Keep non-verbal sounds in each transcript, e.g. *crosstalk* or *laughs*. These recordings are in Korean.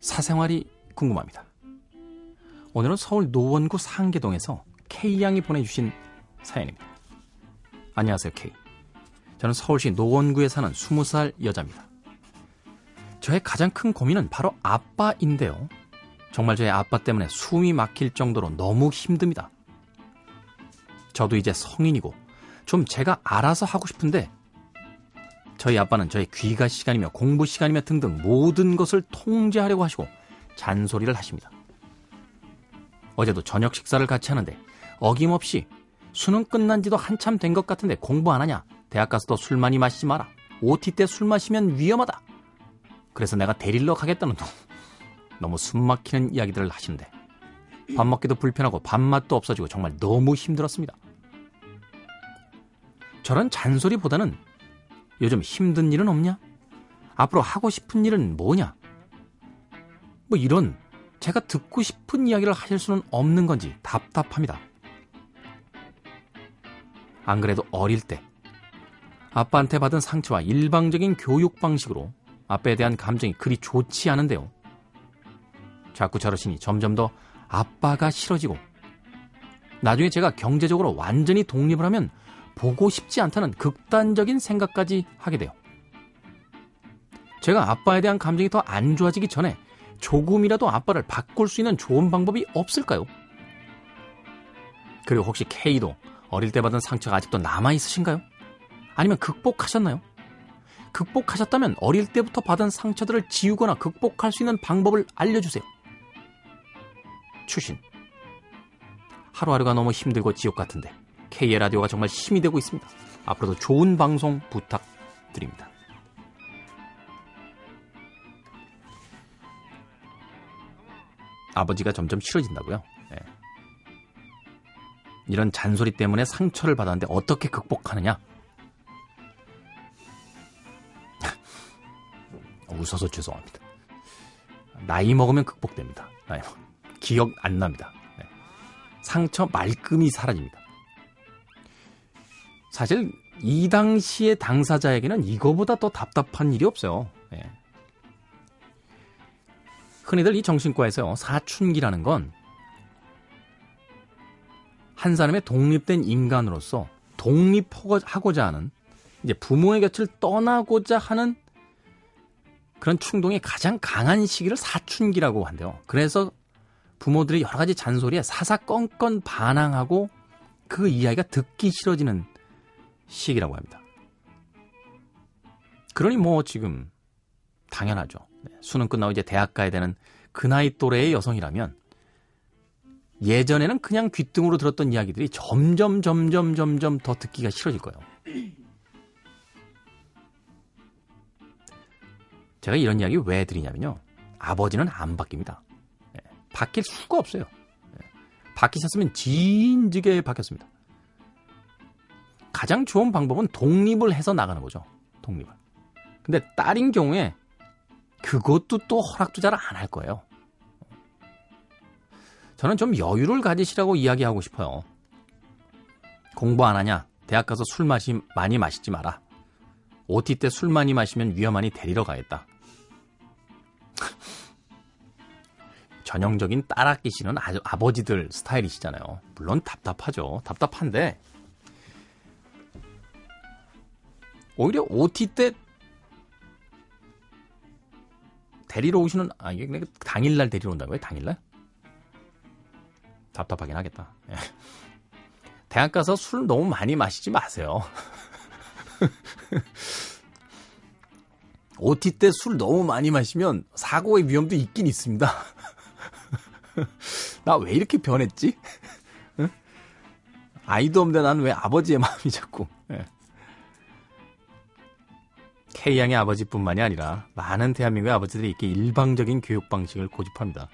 사생활이 궁금합니다. 오늘은 서울 노원구 상계동에서 K양이 보내주신 사연입니다. 안녕하세요, K. 저는 서울시 노원구에 사는 20살 여자입니다. 저의 가장 큰 고민은 바로 아빠인데요. 정말 저의 아빠 때문에 숨이 막힐 정도로 너무 힘듭니다. 저도 이제 성인이고 좀 제가 알아서 하고 싶은데 저희 아빠는 저의 귀가 시간이며 공부 시간이며 등등 모든 것을 통제하려고 하시고 잔소리를 하십니다. 어제도 저녁 식사를 같이 하는데 어김없이 수능 끝난 지도 한참 된 것 같은데 공부 안 하냐? 대학 가서도 술 많이 마시지 마라. OT 때 술 마시면 위험하다. 그래서 내가 데리러 가겠다는 둥. 너무 숨 막히는 이야기들을 하시는데 밥 먹기도 불편하고 밥맛도 없어지고 정말 너무 힘들었습니다. 저런 잔소리보다는 요즘 힘든 일은 없냐? 앞으로 하고 싶은 일은 뭐냐? 뭐 이런 제가 듣고 싶은 이야기를 하실 수는 없는 건지 답답합니다. 안 그래도 어릴 때 아빠한테 받은 상처와 일방적인 교육 방식으로 아빠에 대한 감정이 그리 좋지 않은데요. 자꾸 저러시니 점점 더 아빠가 싫어지고 나중에 제가 경제적으로 완전히 독립을 하면 보고 싶지 않다는 극단적인 생각까지 하게 돼요. 제가 아빠에 대한 감정이 더 안 좋아지기 전에 조금이라도 아빠를 바꿀 수 있는 좋은 방법이 없을까요? 그리고 혹시 K도 어릴 때 받은 상처가 아직도 남아 있으신가요? 아니면 극복하셨나요? 극복하셨다면 어릴 때부터 받은 상처들을 지우거나 극복할 수 있는 방법을 알려주세요. 추신. 하루하루가 너무 힘들고 지옥 같은데 K의 라디오가 정말 힘이 되고 있습니다. 앞으로도 좋은 방송 부탁드립니다. 아버지가 점점 싫어진다고요? 네. 이런 잔소리 때문에 상처를 받았는데 어떻게 극복하느냐? *laughs* 웃어서 죄송합니다. 나이 먹으면 극복됩니다. 나이 먹... 기억 안 납니다. 네. 상처 말끔히 사라집니다. 사실 이 당시의 당사자에게는 이거보다 더 답답한 일이 없어요. 네. 흔히들 이 정신과에서요, 사춘기라는 건 한 사람의 독립된 인간으로서 독립하고자 하는 이제 부모의 곁을 떠나고자 하는 그런 충동이 가장 강한 시기를 사춘기라고 한대요. 그래서 부모들이 여러 가지 잔소리에 사사건건 반항하고 그 이야기가 듣기 싫어지는 시기라고 합니다. 그러니 뭐 지금 당연하죠. 네, 수능 끝나고 이제 대학 가야 되는 그 나이 또래의 여성이라면 예전에는 그냥 귀등으로 들었던 이야기들이 점점 점점 점점 더 듣기가 싫어질 거예요. 제가 이런 이야기 왜 드리냐면요. 아버지는 안 바뀝니다. 네, 바뀔 수가 없어요. 네, 바뀌셨으면 진지게 바뀌었습니다. 가장 좋은 방법은 독립을 해서 나가는 거죠. 독립을. 근데 딸인 경우에 그것도 또 허락도 잘 안 할 거예요. 저는 좀 여유를 가지시라고 이야기하고 싶어요. 공부 안 하냐? 대학 가서 술 마시, 많이 마시지 마라. OT 때 술 많이 마시면 위험하니 데리러 가겠다. *laughs* 전형적인 딸 아끼시는 아버지들 스타일이시잖아요. 물론 답답하죠. 답답한데 오히려 OT 때 데리러 오시는 아 이게 당일날 데리러 온다고요? 당일날? 답답하긴 하겠다. 예. 대학 가서 술 너무 많이 마시지 마세요. *laughs* OT 때 술 너무 많이 마시면 사고의 위험도 있긴 있습니다. *laughs* 나 왜 이렇게 변했지? 아이도 없는데 난왜 아버지의 마음이 자꾸. 예. K양의 아버지뿐만이 아니라 많은 대한민국의 아버지들이 이렇게 일방적인 교육 방식을 고집합니다.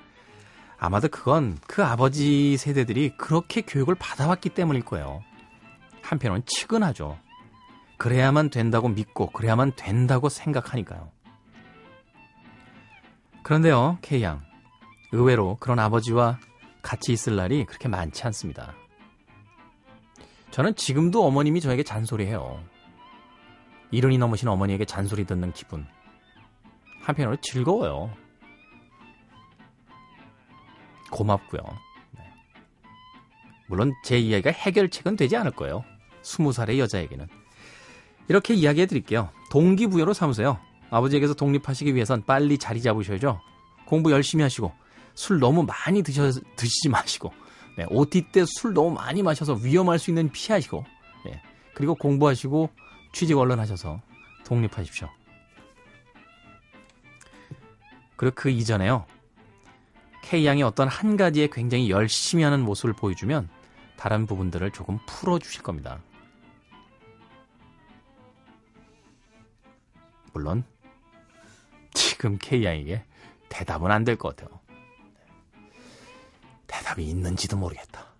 아마도 그건 그 아버지 세대들이 그렇게 교육을 받아왔기 때문일 거예요. 한편으로는 측은하죠. 그래야만 된다고 믿고 그래야만 된다고 생각하니까요. 그런데요, K양. 의외로 그런 아버지와 같이 있을 날이 그렇게 많지 않습니다. 저는 지금도 어머님이 저에게 잔소리해요. 이른이 넘으신 어머니에게 잔소리 듣는 기분. 한편으로 즐거워요. 고맙고요. 네. 물론 제 이야기가 해결책은 되지 않을 거예요. 스무 살의 여자에게는. 이렇게 이야기해 드릴게요. 동기부여로 삼으세요. 아버지에게서 독립하시기 위해선 빨리 자리 잡으셔야죠. 공부 열심히 하시고 술 너무 많이 드셔, 드시지 마시고 네, OT 때 술 너무 많이 마셔서 위험할 수 있는 피하시고 네, 그리고 공부하시고 취직 얼른 하셔서 독립하십시오. 그리고 그 이전에요. K양이 어떤 한 가지에 굉장히 열심히 하는 모습을 보여주면 다른 부분들을 조금 풀어주실 겁니다. 물론 지금 K양에게 대답은 안 될 것 같아요. 대답이 있는지도 모르겠다.